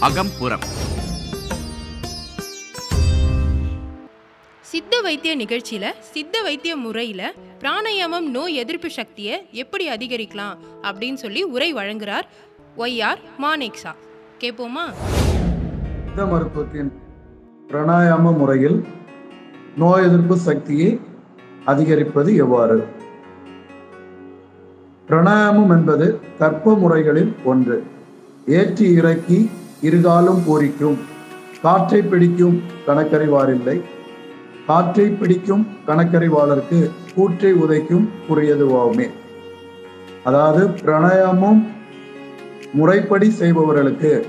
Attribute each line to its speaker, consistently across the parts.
Speaker 1: அகம்புறம்.
Speaker 2: சித்த வைத்திய நிகழ்ச்சியில சித்த வைத்திய முறையில பிராணாயாமம் நோய் எதிர்ப்பு சக்தியை எப்படி அதிகரிக்கலாம் அப்படின்னு சொல்லி உரை வழங்குறார் ஒய்ஆர் மானேக்ஸா கேட்போமா
Speaker 3: சித்த மருத்துவத்தின் பிராணாயாம முறையில் நோய் எதிர்ப்பு சக்தியை அதிகரிப்பது எவ்வாறு? பிரணாயாமம் என்பது கற்ப முறைகளில் ஒன்று. ஏற்றி இறக்கி இருகாலும் பூரிக்கும். காற்றை பிடிக்கும் கணக்கறிவாரில்லை. காற்றை பிடிக்கும் கணக்கறிவாளருக்கு கூற்றை உதைக்கும் புரியதுவாகுமே அதாவது பிராணாயாமம் முறைப்படி செய்பவர்களுக்கு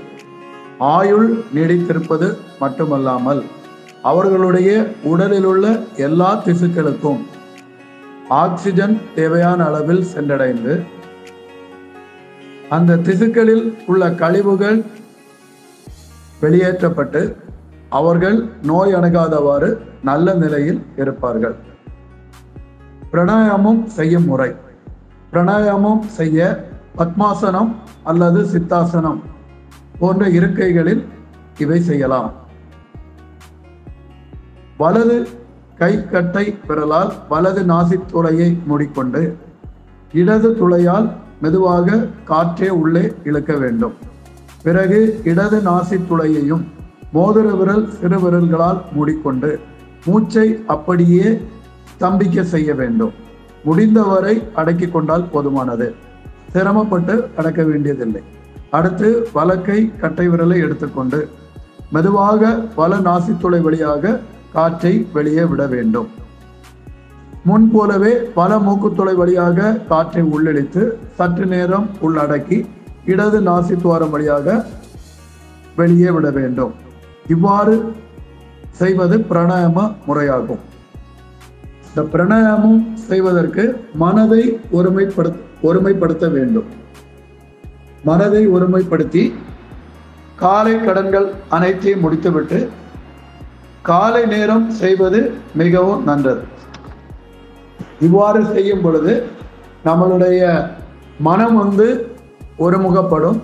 Speaker 3: ஆயுள் நீடித்திருப்பது மட்டுமல்லாமல் அவர்களுடைய உடலில் உள்ள எல்லா திசுக்களுக்கும் ஆக்சிஜன் தேவையான அளவில் சென்றடைந்து அந்த திசுக்களில் உள்ள கழிவுகள் வெளியேற்றப்பட்டு அவர்கள் நோய் அணுகாதவாறு நல்ல நிலையில் இருப்பார்கள். பிரணாயாமம் செய்யும் முறை. பிரணாயாமம் செய்ய பத்மாசனம் அல்லது சித்தாசனம் போன்ற இருக்கைகளில் இவை செய்யலாம். வலது கை கட்டை விரலால் வலது நாசித் துளையை மூடிக்கொண்டு இடது துளையால் மெதுவாக காற்றே உள்ளே இழுக்க வேண்டும். பிறகு இடது நாசித் துளையையும் மோதிர விரல் சிறு விரல்களால் மூடிக்கொண்டு மூச்சை அப்படியே ஸ்தம்பிக்க செய்ய வேண்டும். முடிந்தவரை அடக்கி கொண்டால் போதுமானது. சிரமப்பட்டு அடக்க வேண்டியதில்லை. அடுத்து வலக்கை கட்டை விரலை எடுத்துக்கொண்டு மெதுவாக வல நாசித்துளை வழியாக காற்றை வெளியே விட வேண்டும். முன் போலவே பல மூக்குத்துளை வழியாக காற்றை உள்ளிழித்து சற்று நேரம் உள்ளடக்கி இடது நாசித்துவாரம் வழியாக வெளியே விட வேண்டும். இவ்வாறு செய்வது பிராணாயாம முறையாகும். இந்த பிராணாயாமம் செய்வதற்கு மனதை ஒருமைப்படுத்த ஒருமைப்படுத்த வேண்டும். மனதை ஒருமைப்படுத்தி காலை கடன்கள் அனைத்தையும் முடித்துவிட்டு காலை நேரம் செய்வது மிகவும் நன்றது. இவ்வாறு செய்யும் பொழுது நம்மளுடைய மனம் வந்து ஒருமுகப்படும்.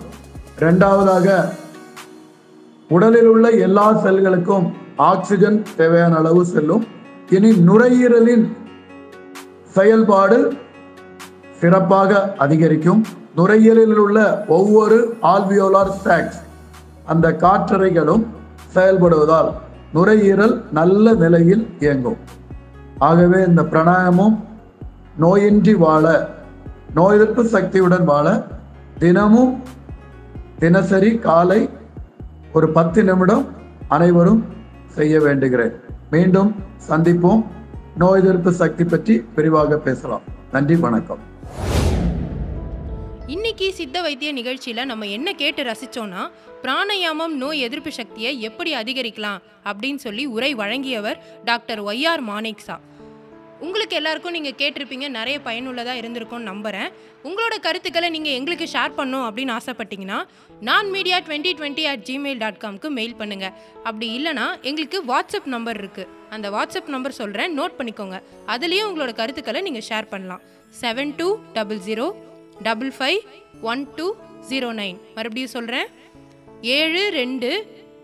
Speaker 3: ரெண்டாவதாக உடலில் உள்ள எல்லா செல்களுக்கும் ஆக்சிஜன் தேவையான அளவு செல்லும். இனி நுரையீரலின் செயல்பாடு சிறப்பாக அதிகரிக்கும். நுரையீரலில் உள்ள ஒவ்வொரு ஆல்வியோலார் சாக்ஸ் அந்த காற்றறைகளும் செயல்படுவதால் நுரையீரல் நல்ல நிலையில் இயங்கும். ஆகவே இந்த பிராணாயமும் நோயின்றி வாழ நோய் எதிர்ப்பு சக்தியுடன் வாழ தினமும் தினசரி காலை ஒரு பத்து நிமிடம் அனைவரும் செய்ய வேண்டுகிறேன். மீண்டும் சந்திப்போம். நோய் எதிர்ப்பு சக்தி பற்றி விரிவாக பேசலாம். நன்றி வணக்கம்.
Speaker 2: இன்னைக்கு சித்த வைத்திய நிகழ்ச்சியில் நம்ம என்ன கேட்டு ரசித்தோன்னா பிராணாயாமம் நோய் எதிர்ப்பு சக்தியை எப்படி அதிகரிக்கலாம் அப்படின்னு சொல்லி உரை வழங்கியவர் டாக்டர் ஒய்ஆர் மானேக்ஸா உங்களுக்கு எல்லாருக்கும் நீங்கள் கேட்டிருப்பீங்க நிறைய பயனுள்ளதாக இருந்திருக்கும்னு நம்புகிறேன் உங்களோட கருத்துக்களை நீங்கள் எங்களுக்கு ஷேர் பண்ணணும் அப்படின்னு ஆசைப்பட்டீங்கன்னா நான் media twenty twenty at Gmail dot காம்க்கு mail பண்ணுங்கள் அப்படி இல்லைனா எங்களுக்கு வாட்ஸ்அப் நம்பர் இருக்குது அந்த வாட்ஸ்அப் நம்பர் சொல்கிறேன் நோட் பண்ணிக்கோங்க. அதுலேயும் உங்களோட கருத்துக்களை நீங்கள் ஷேர் பண்ணலாம். Seven two double zero double five one two zero nine மறுபடியும் சொல்கிறேன் ஏழு ரெண்டு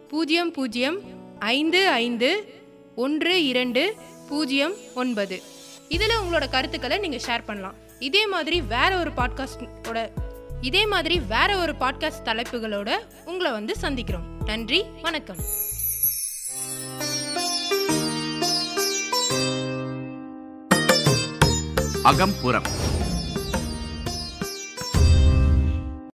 Speaker 2: பூஜ்ஜியம் பூஜ்ஜியம் ஐந்து ஐந்து ஒன்று இரண்டு பூஜ்ஜியம் ஒன்பது. இதில் உங்களோட கருத்துக்களை நீங்கள் ஷேர் பண்ணலாம். இதே மாதிரி வேற ஒரு பாட்காஸ்டோட இதே மாதிரி வேற ஒரு பாட்காஸ்ட் தலைப்புகளோட உங்களை வந்து சந்திக்கிறோம். நன்றி வணக்கம்.
Speaker 1: அகம்புறம்.